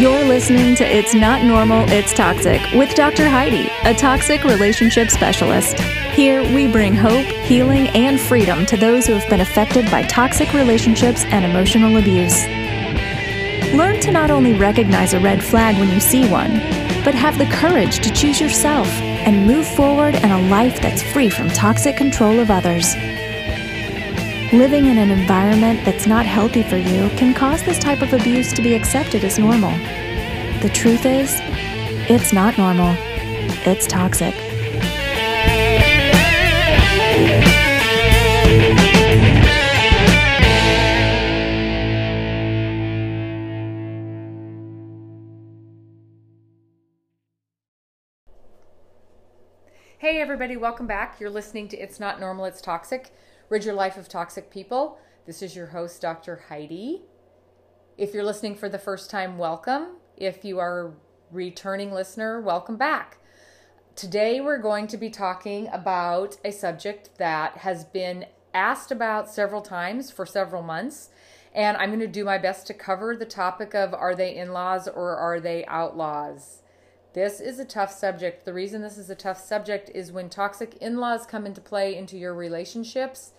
You're listening to It's Not Normal, It's Toxic with Dr. Heidi, a toxic relationship specialist. Here, we bring hope, healing, and freedom to those who have been affected by toxic relationships and emotional abuse. Learn to not only recognize a red flag when you see one, but have the courage to choose yourself and move forward in a life that's free from toxic control of others. Living in an environment that's not healthy for you can cause this type of abuse to be accepted as normal. The truth is, it's not normal, it's toxic. Hey, everybody, welcome back. You're listening to It's Not Normal, It's Toxic. Rid Your Life of Toxic People. This is your host, Dr. Heidi. If you're listening for the first time, welcome. If you are a returning listener, welcome back. Today, we're going to be talking about a subject that has been asked about several times for several months. And I'm going to do my best to cover the topic of are they in laws or are they outlaws? This is a tough subject. The reason this is a tough subject is when toxic in laws come into play into your relationships,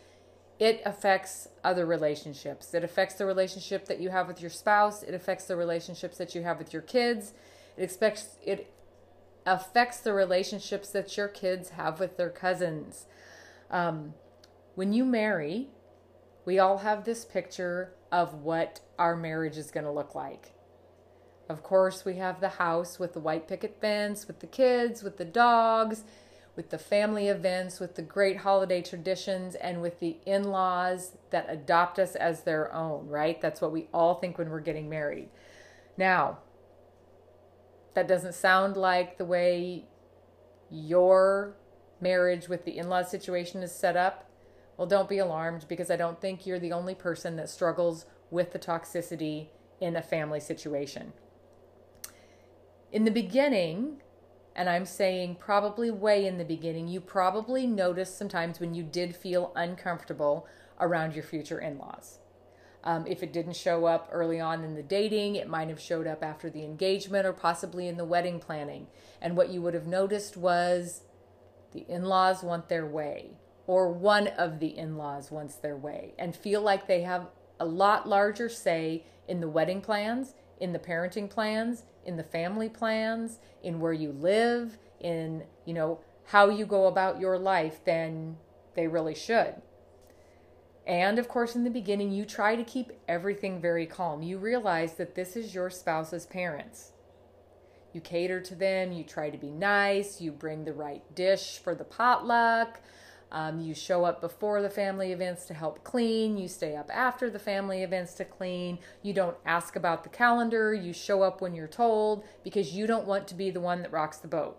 it affects other relationships. It affects the relationship that you have with your spouse. It affects the relationships that you have with your kids. It expects it affects the relationships that your kids have with their cousins. Um, when you marry, we all have this picture of what our marriage is going to look like. Of course, we have the house with the white picket fence, with the kids, with the dogs, with the family events, with the great holiday traditions, and with the in laws that adopt us as their own, right? That's what we all think when we're getting married. Now, that doesn't sound like the way your marriage with the in law situation is set up. Well, don't be alarmed because I don't think you're the only person that struggles with the toxicity in a family situation. In the beginning, and I'm saying probably way in the beginning, you probably noticed sometimes when you did feel uncomfortable around your future in laws. Um, if it didn't show up early on in the dating, it might have showed up after the engagement or possibly in the wedding planning. And what you would have noticed was the in laws want their way, or one of the in laws wants their way, and feel like they have a lot larger say in the wedding plans, in the parenting plans, in the family plans, in where you live, in, you know, how you go about your life than they really should. And of course, in the beginning, you try to keep everything very calm. You realize that this is your spouse's parents. You cater to them, you try to be nice, you bring the right dish for the potluck, um, you show up before the family events to help clean. You stay up after the family events to clean. You don't ask about the calendar. You show up when you're told because you don't want to be the one that rocks the boat.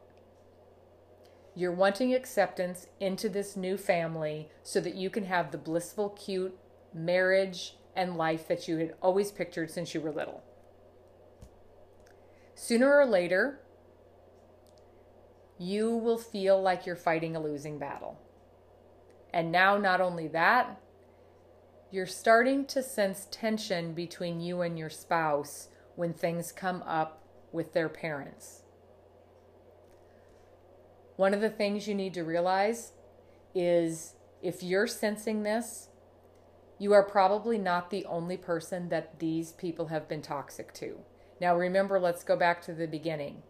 You're wanting acceptance into this new family so that you can have the blissful, cute marriage and life that you had always pictured since you were little. Sooner or later, you will feel like you're fighting a losing battle. And now, not only that, you're starting to sense tension between you and your spouse when things come up with their parents. One of the things you need to realize is if you're sensing this, you are probably not the only person that these people have been toxic to. Now, remember, let's go back to the beginning.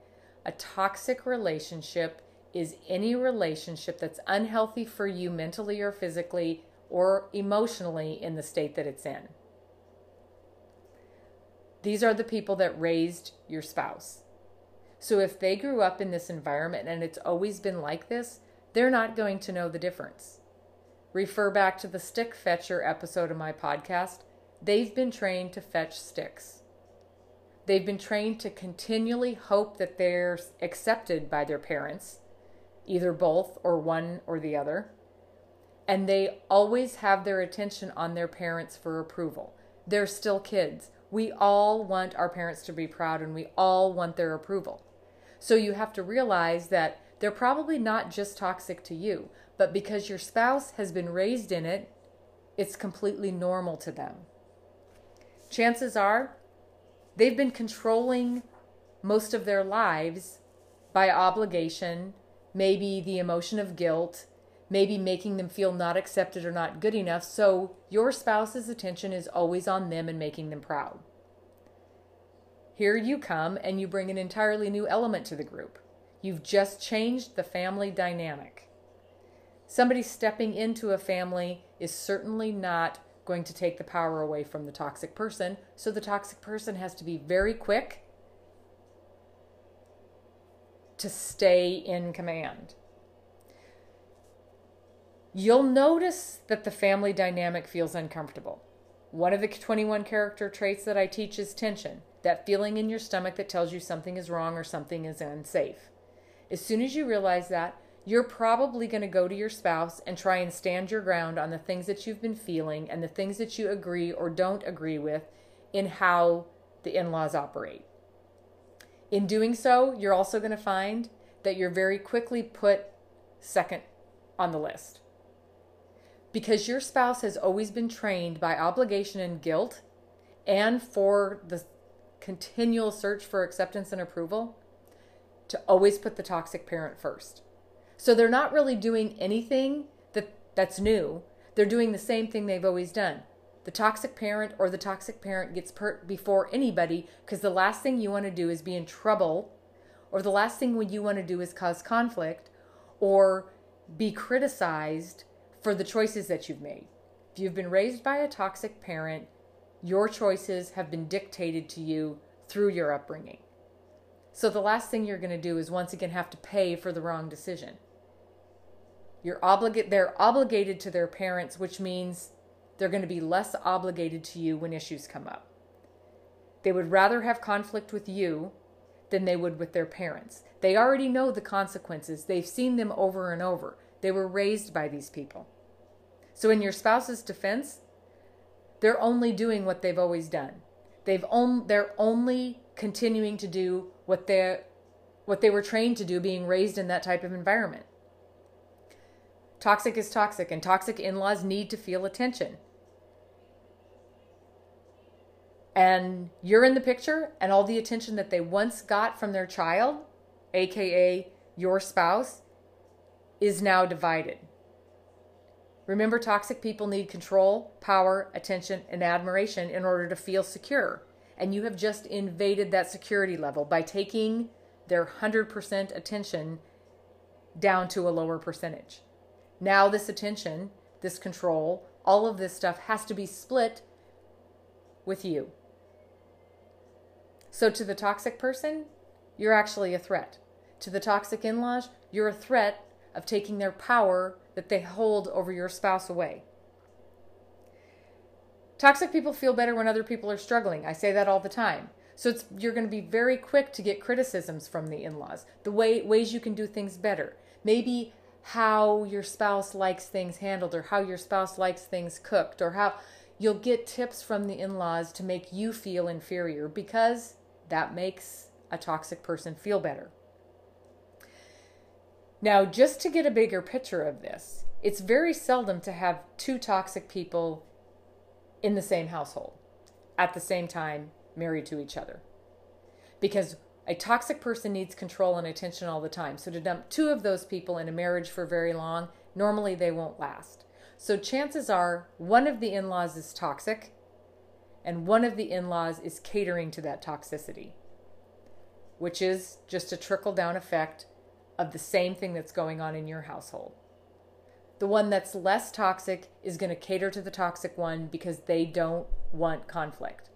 A toxic relationship is any relationship that's unhealthy for you mentally or physically or emotionally in the state that it's in. These are the people that raised your spouse. So if they grew up in this environment and it's always been like this, they're not going to know the difference. Refer back to the stick fetcher episode of my podcast. They've been trained to fetch sticks. They've been trained to continually hope that they're accepted by their parents either both or one or the other. And they always have their attention on their parents for approval. They're still kids. We all want our parents to be proud and we all want their approval. So you have to realize that they're probably not just toxic to you, but because your spouse has been raised in it, it's completely normal to them. Chances are they've been controlling most of their lives by obligation, maybe the emotion of guilt, maybe making them feel not accepted or not good enough. So your spouse's attention is always on them and making them proud. Here you come and you bring an entirely new element to the group. You've just changed the family dynamic. Somebody stepping into a family is certainly not going to take the power away from the toxic person, so the toxic person has to be very quick to stay in command. You'll notice that the family dynamic feels uncomfortable. One of the 21 character traits that I teach is tension that feeling in your stomach that tells you something is wrong or something is unsafe. As soon as you realize that, you're probably going to go to your spouse and try and stand your ground on the things that you've been feeling and the things that you agree or don't agree with in how the in laws operate. In doing so, you're also going to find that you're very quickly put second on the list. Because your spouse has always been trained by obligation and guilt and for the continual search for acceptance and approval to always put the toxic parent first. So they're not really doing anything that that's new. They're doing the same thing they've always done. The toxic parent or the toxic parent gets hurt before anybody because the last thing you want to do is be in trouble or the last thing you want to do is cause conflict or be criticized for the choices that you've made. If you've been raised by a toxic parent, your choices have been dictated to you through your upbringing. So the last thing you're going to do is once again have to pay for the wrong decision. You're obligate they're obligated to their parents, which means they're going to be less obligated to you when issues come up. They would rather have conflict with you than they would with their parents. They already know the consequences. They've seen them over and over. They were raised by these people. So in your spouse's defense, they're only doing what they've always done. They've on, they're only continuing to do what they what they were trained to do being raised in that type of environment. Toxic is toxic and toxic in-laws need to feel attention. And you're in the picture and all the attention that they once got from their child, aka your spouse, is now divided. Remember, toxic people need control, power, attention, and admiration in order to feel secure. And you have just invaded that security level by taking their 100% attention down to a lower percentage. Now, this attention, this control, all of this stuff has to be split with you. So, to the toxic person, you're actually a threat. To the toxic in laws, you're a threat of taking their power that they hold over your spouse away. Toxic people feel better when other people are struggling. I say that all the time. So you're going to be very quick to get criticisms from the in-laws. The way ways you can do things better. Maybe how your spouse likes things handled or how your spouse likes things cooked or how you'll get tips from the in-laws to make you feel inferior because that makes a toxic person feel better. Now, just to get a bigger picture of this, it's very seldom to have two toxic people in the same household at the same time married to each other. Because a toxic person needs control and attention all the time. So to dump two of those people in a marriage for very long, normally they won't last. So chances are one of the in laws is toxic and one of the in laws is catering to that toxicity, which is just a trickle down effect of the same thing that's going on in your household. The one that's less toxic is going to cater to the toxic one because they don't want conflict.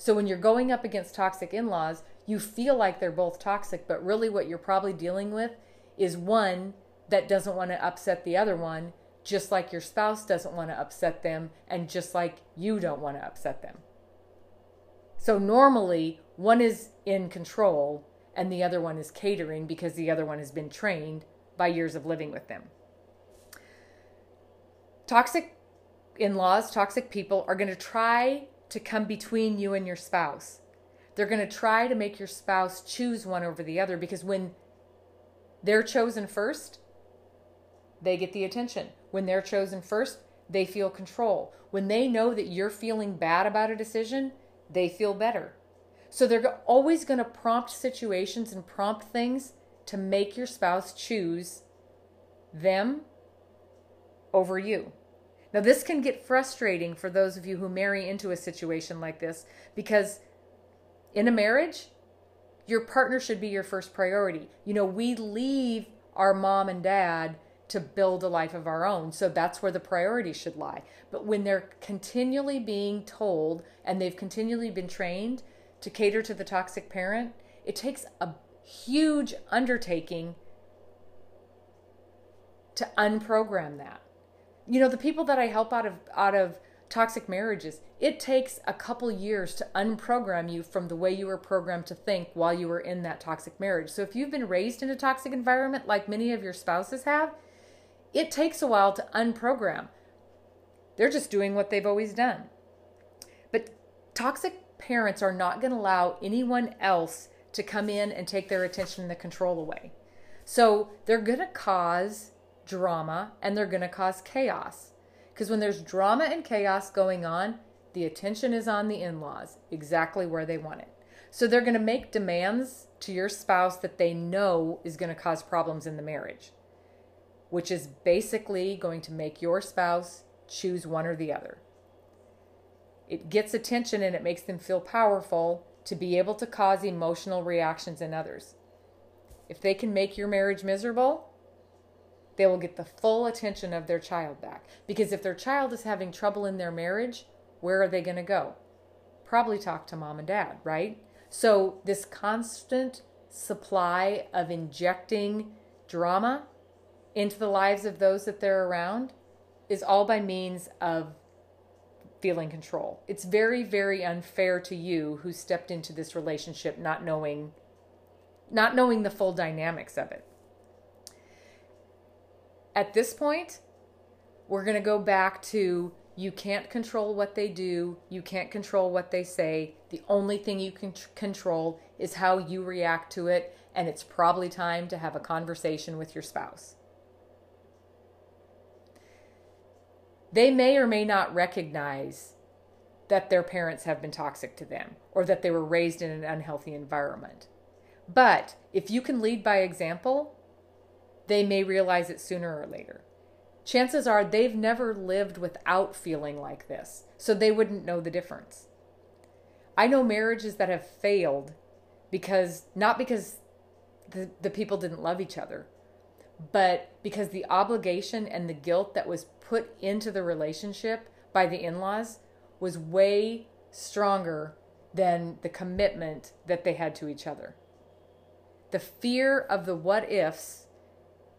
So when you're going up against toxic in laws, you feel like they're both toxic, but really what you're probably dealing with is one that doesn't want to upset the other one, just like your spouse doesn't want to upset them, and just like you don't want to upset them. So normally, one is in control and the other one is catering because the other one has been trained by years of living with them. Toxic in laws, toxic people are going to try to come between you and your spouse. They're going to try to make your spouse choose one over the other because when they're chosen first, they get the attention. When they're chosen first, they feel control. When they know that you're feeling bad about a decision, they feel better. So they're always going to prompt situations and prompt things to make your spouse choose them over you. Now, this can get frustrating for those of you who marry into a situation like this because in a marriage, your partner should be your first priority. You know, we leave our mom and dad to build a life of our own. So that's where the priority should lie. But when they're continually being told and they've continually been trained to cater to the toxic parent, it takes a huge undertaking to unprogram that. You know, the people that I help out of out of toxic marriages, it takes a couple years to unprogram you from the way you were programmed to think while you were in that toxic marriage. So if you've been raised in a toxic environment like many of your spouses have, it takes a while to unprogram. They're just doing what they've always done. But toxic parents are not going to allow anyone else to come in and take their attention and the control away. So they're going to cause drama and they're going to cause chaos. Because when there's drama and chaos going on, the attention is on the in laws, exactly where they want it. So they're going to make demands to your spouse that they know is going to cause problems in the marriage which is basically going to make your spouse choose one or the other. It gets attention and it makes them feel powerful to be able to cause emotional reactions in others. If they can make your marriage miserable, they will get the full attention of their child back. Because if their child is having trouble in their marriage, where are they going to go? Probably talk to mom and dad, right? So, this constant supply of injecting drama into the lives of those that they're around is all by means of feeling control. It's very, very unfair to you who stepped into this relationship not knowing not knowing the full dynamics of it. At this point, we're going to go back to you can't control what they do, you can't control what they say. The only thing you can control is how you react to it, and it's probably time to have a conversation with your spouse. they may or may not recognize that their parents have been toxic to them or that they were raised in an unhealthy environment. But if you can lead by example, they may realize it sooner or later. Chances are they've never lived without feeling like this, so they wouldn't know the difference. I know marriages that have failed because not because the, the people didn't love each other, but because the obligation and the guilt that was put into the relationship by the in laws was way stronger than the commitment that they had to each other. The fear of the what ifs,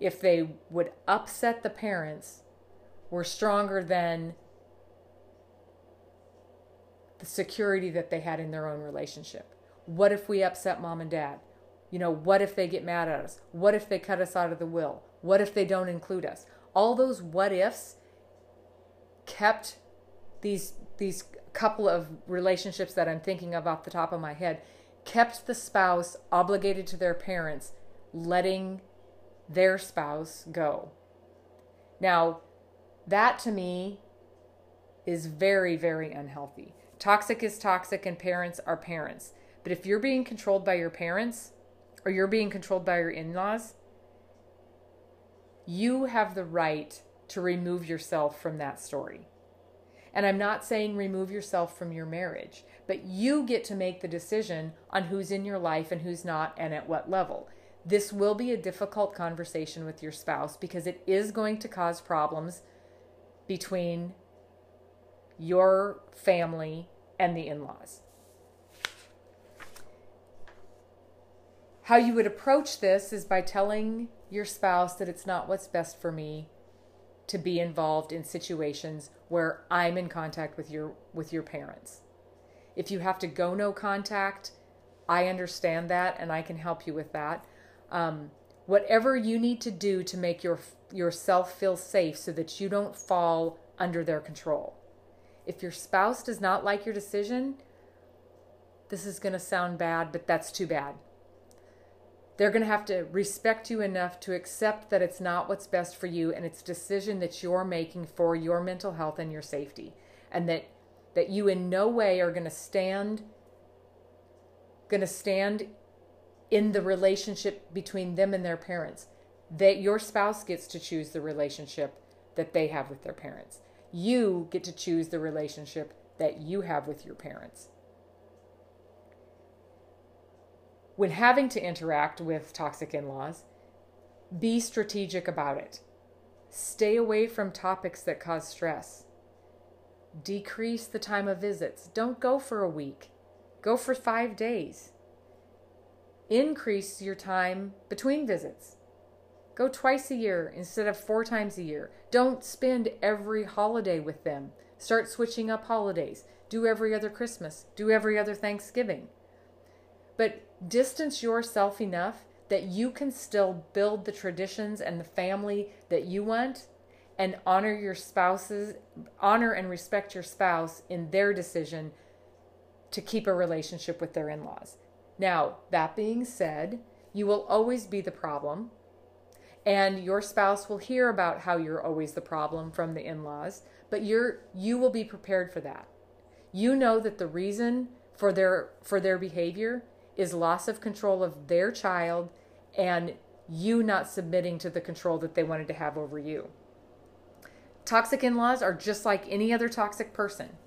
if they would upset the parents, were stronger than the security that they had in their own relationship. What if we upset mom and dad? You know, what if they get mad at us? What if they cut us out of the will? What if they don't include us? All those what ifs kept these these couple of relationships that I'm thinking of off the top of my head kept the spouse obligated to their parents letting their spouse go. Now, that to me is very very unhealthy. Toxic is toxic and parents are parents. But if you're being controlled by your parents, or you're being controlled by your in laws, you have the right to remove yourself from that story. And I'm not saying remove yourself from your marriage, but you get to make the decision on who's in your life and who's not and at what level. This will be a difficult conversation with your spouse because it is going to cause problems between your family and the in laws. How you would approach this is by telling your spouse that it's not what's best for me to be involved in situations where I'm in contact with your with your parents. If you have to go no contact, I understand that and I can help you with that. Um, whatever you need to do to make your yourself feel safe so that you don't fall under their control. If your spouse does not like your decision, this is going to sound bad, but that's too bad. They're going to have to respect you enough to accept that it's not what's best for you and it's a decision that you're making for your mental health and your safety. And that that you in no way are going to stand going to stand in the relationship between them and their parents. That your spouse gets to choose the relationship that they have with their parents. You get to choose the relationship that you have with your parents. When having to interact with toxic in laws, be strategic about it. Stay away from topics that cause stress. Decrease the time of visits. Don't go for a week, go for five days. Increase your time between visits. Go twice a year instead of four times a year. Don't spend every holiday with them. Start switching up holidays. Do every other Christmas. Do every other Thanksgiving. But distance yourself enough that you can still build the traditions and the family that you want and honor your spouses, honor and respect your spouse in their decision to keep a relationship with their in laws. Now, that being said, you will always be the problem and your spouse will hear about how you're always the problem from the in-laws but you're you will be prepared for that. You know that the reason for their for their behavior is loss of control of their child and you not submitting to the control that they wanted to have over you. Toxic in-laws are just like any other toxic person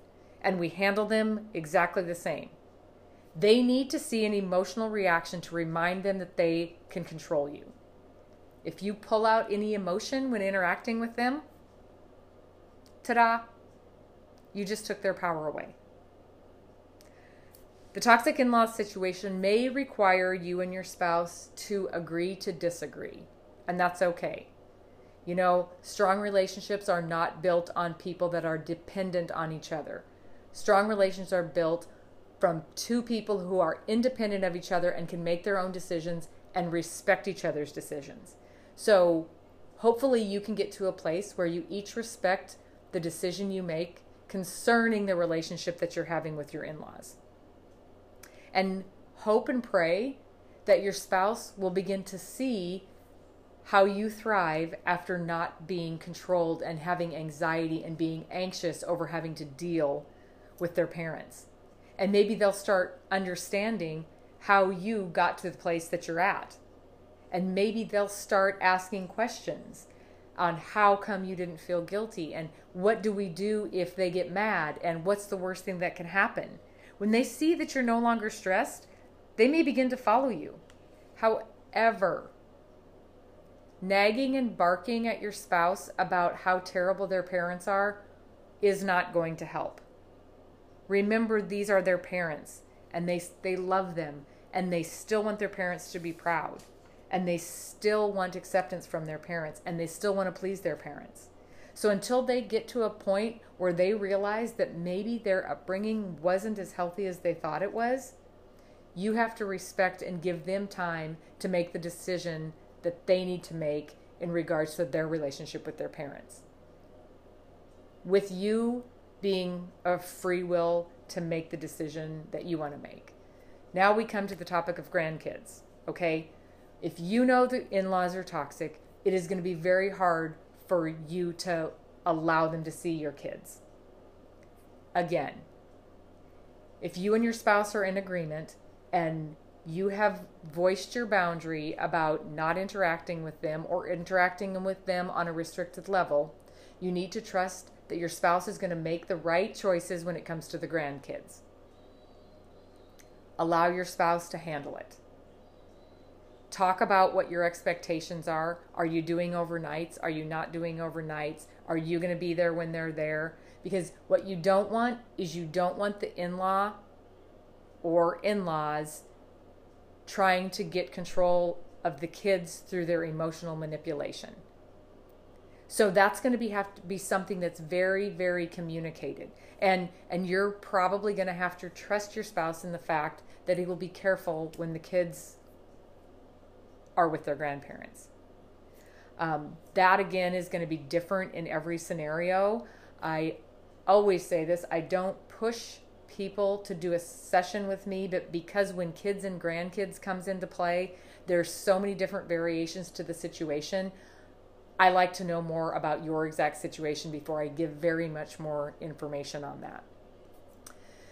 and we handle them exactly the same they need to see an emotional reaction to remind them that they can control you if you pull out any emotion when interacting with them, ta da, you just took their power away. The toxic in law situation may require you and your spouse to agree to disagree, and that's okay. You know, strong relationships are not built on people that are dependent on each other. Strong relationships are built from two people who are independent of each other and can make their own decisions and respect each other's decisions. So hopefully you can get to a place where you each respect the decision you make concerning the relationship that you're having with your in laws. And hope and pray that your spouse will begin to see how you thrive after not being controlled and having anxiety and being anxious over having to deal with their parents. And maybe they'll start understanding how you got to the place that you're at and maybe they'll start asking questions on how come you didn't feel guilty and what do we do if they get mad and what's the worst thing that can happen. When they see that you're no longer stressed, they may begin to follow you. However, nagging and barking at your spouse about how terrible their parents are is not going to help. Remember, these are their parents and they, they love them and they still want their parents to be proud and they still want acceptance from their parents and they still want to please their parents. So until they get to a point where they realize that maybe their upbringing wasn't as healthy as they thought it was, you have to respect and give them time to make the decision that they need to make in regards to their relationship with their parents. With you being a free will to make the decision that you want to make. Now we come to the topic of grandkids, okay? if you know the in laws are toxic, it is going to be very hard for you to allow them to see your kids. Again, if you and your spouse are in agreement and you have voiced your boundary about not interacting with them or interacting with them on a restricted level, you need to trust that your spouse is going to make the right choices when it comes to the grandkids. Allow your spouse to handle it talk about what your expectations are. Are you doing overnights? Are you not doing overnights? Are you going to be there when they're there? Because what you don't want is you don't want the in law or in laws trying to get control of the kids through their emotional manipulation. So that's going to be have to be something that's very very communicated. And and you're probably going to have to trust your spouse in the fact that he will be careful when the kids are with their grandparents. Um, that again is going to be different in every scenario. I always say this I don't push people to do a session with me, but because when kids and grandkids comes into play, there's so many different variations to the situation. I like to know more about your exact situation before I give very much more information on that.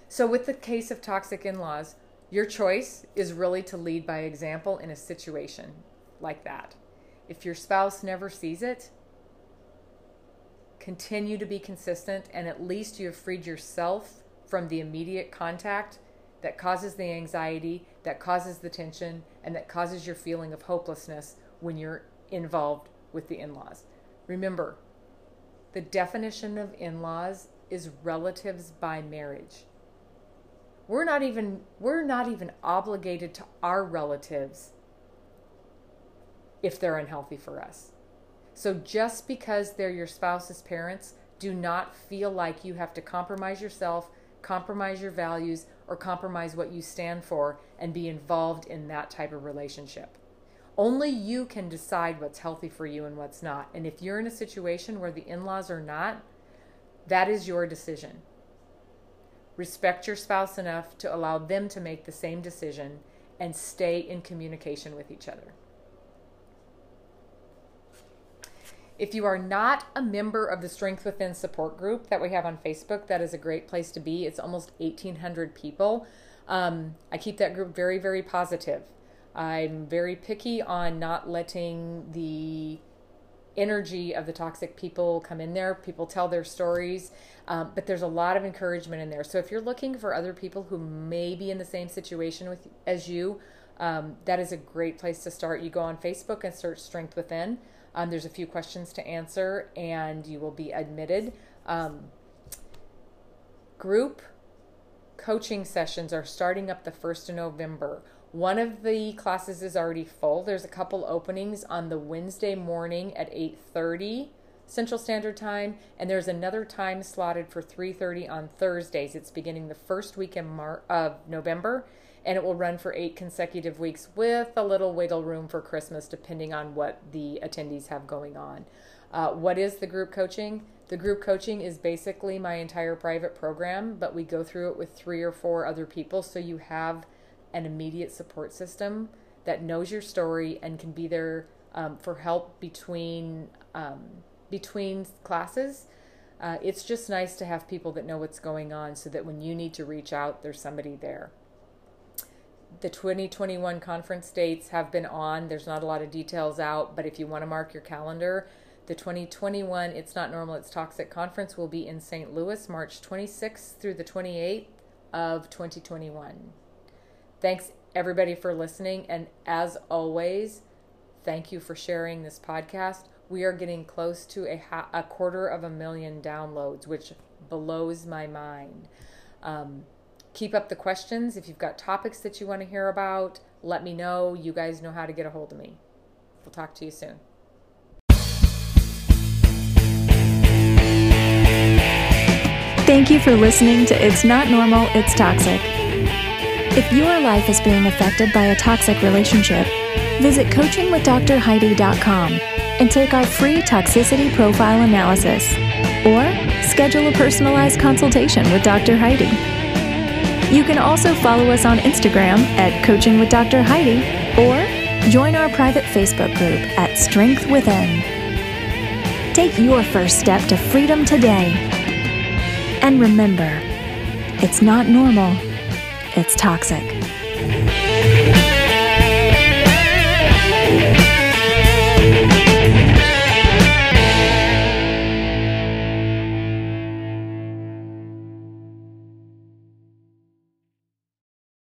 So, with the case of toxic in laws, Your choice is really to lead by example in a situation like that. If your spouse never sees it, continue to be consistent, and at least you have freed yourself from the immediate contact that causes the anxiety, that causes the tension, and that causes your feeling of hopelessness when you're involved with the in laws. Remember, the definition of in laws is relatives by marriage. We're not even we're not even obligated to our relatives if they're unhealthy for us. So just because they're your spouse's parents, do not feel like you have to compromise yourself, compromise your values, or compromise what you stand for and be involved in that type of relationship. Only you can decide what's healthy for you and what's not. And if you're in a situation where the in laws are not, that is your decision. Respect your spouse enough to allow them to make the same decision and stay in communication with each other. If you are not a member of the Strength Within support group that we have on Facebook, that is a great place to be. It's almost 1,800 people. Um, I keep that group very, very positive. I'm very picky on not letting the energy of the toxic people come in there. People tell their stories, um, but there's a lot of encouragement in there. So if you're looking for other people who may be in the same situation with as you, um, that is a great place to start. You go on Facebook and search Strength Within. Um, there's a few questions to answer, and you will be admitted. Um, group coaching sessions are starting up the 1st of November. One of the classes is already full. There's a couple openings on the Wednesday morning at 8:30 Central Standard Time, and there's another time slotted for 3:30 on Thursdays. It's beginning the first week in Mar- of November, and it will run for eight consecutive weeks with a little wiggle room for Christmas, depending on what the attendees have going on. Uh, what is the group coaching? The group coaching is basically my entire private program, but we go through it with three or four other people, so you have an immediate support system that knows your story and can be there um, for help between um, between classes. Uh, it's just nice to have people that know what's going on so that when you need to reach out, there's somebody there. The 2021 conference dates have been on. There's not a lot of details out, but if you want to mark your calendar, the 2021 It's Not Normal, It's Toxic conference will be in St. Louis, March 26th through the 28th of 2021. Thanks, everybody, for listening. And as always, thank you for sharing this podcast. We are getting close to a, ha- a quarter of a million downloads, which blows my mind. Um, keep up the questions. If you've got topics that you want to hear about, let me know. You guys know how to get a hold of me. We'll talk to you soon. Thank you for listening to It's Not Normal, It's Toxic. If your life is being affected by a toxic relationship, visit coachingwithdrheidi.com and take our free toxicity profile analysis or schedule a personalized consultation with Dr. Heidi. You can also follow us on Instagram at Coaching with Dr. Heidi or join our private Facebook group at Strength Within. Take your first step to freedom today. And remember, it's not normal it's toxic.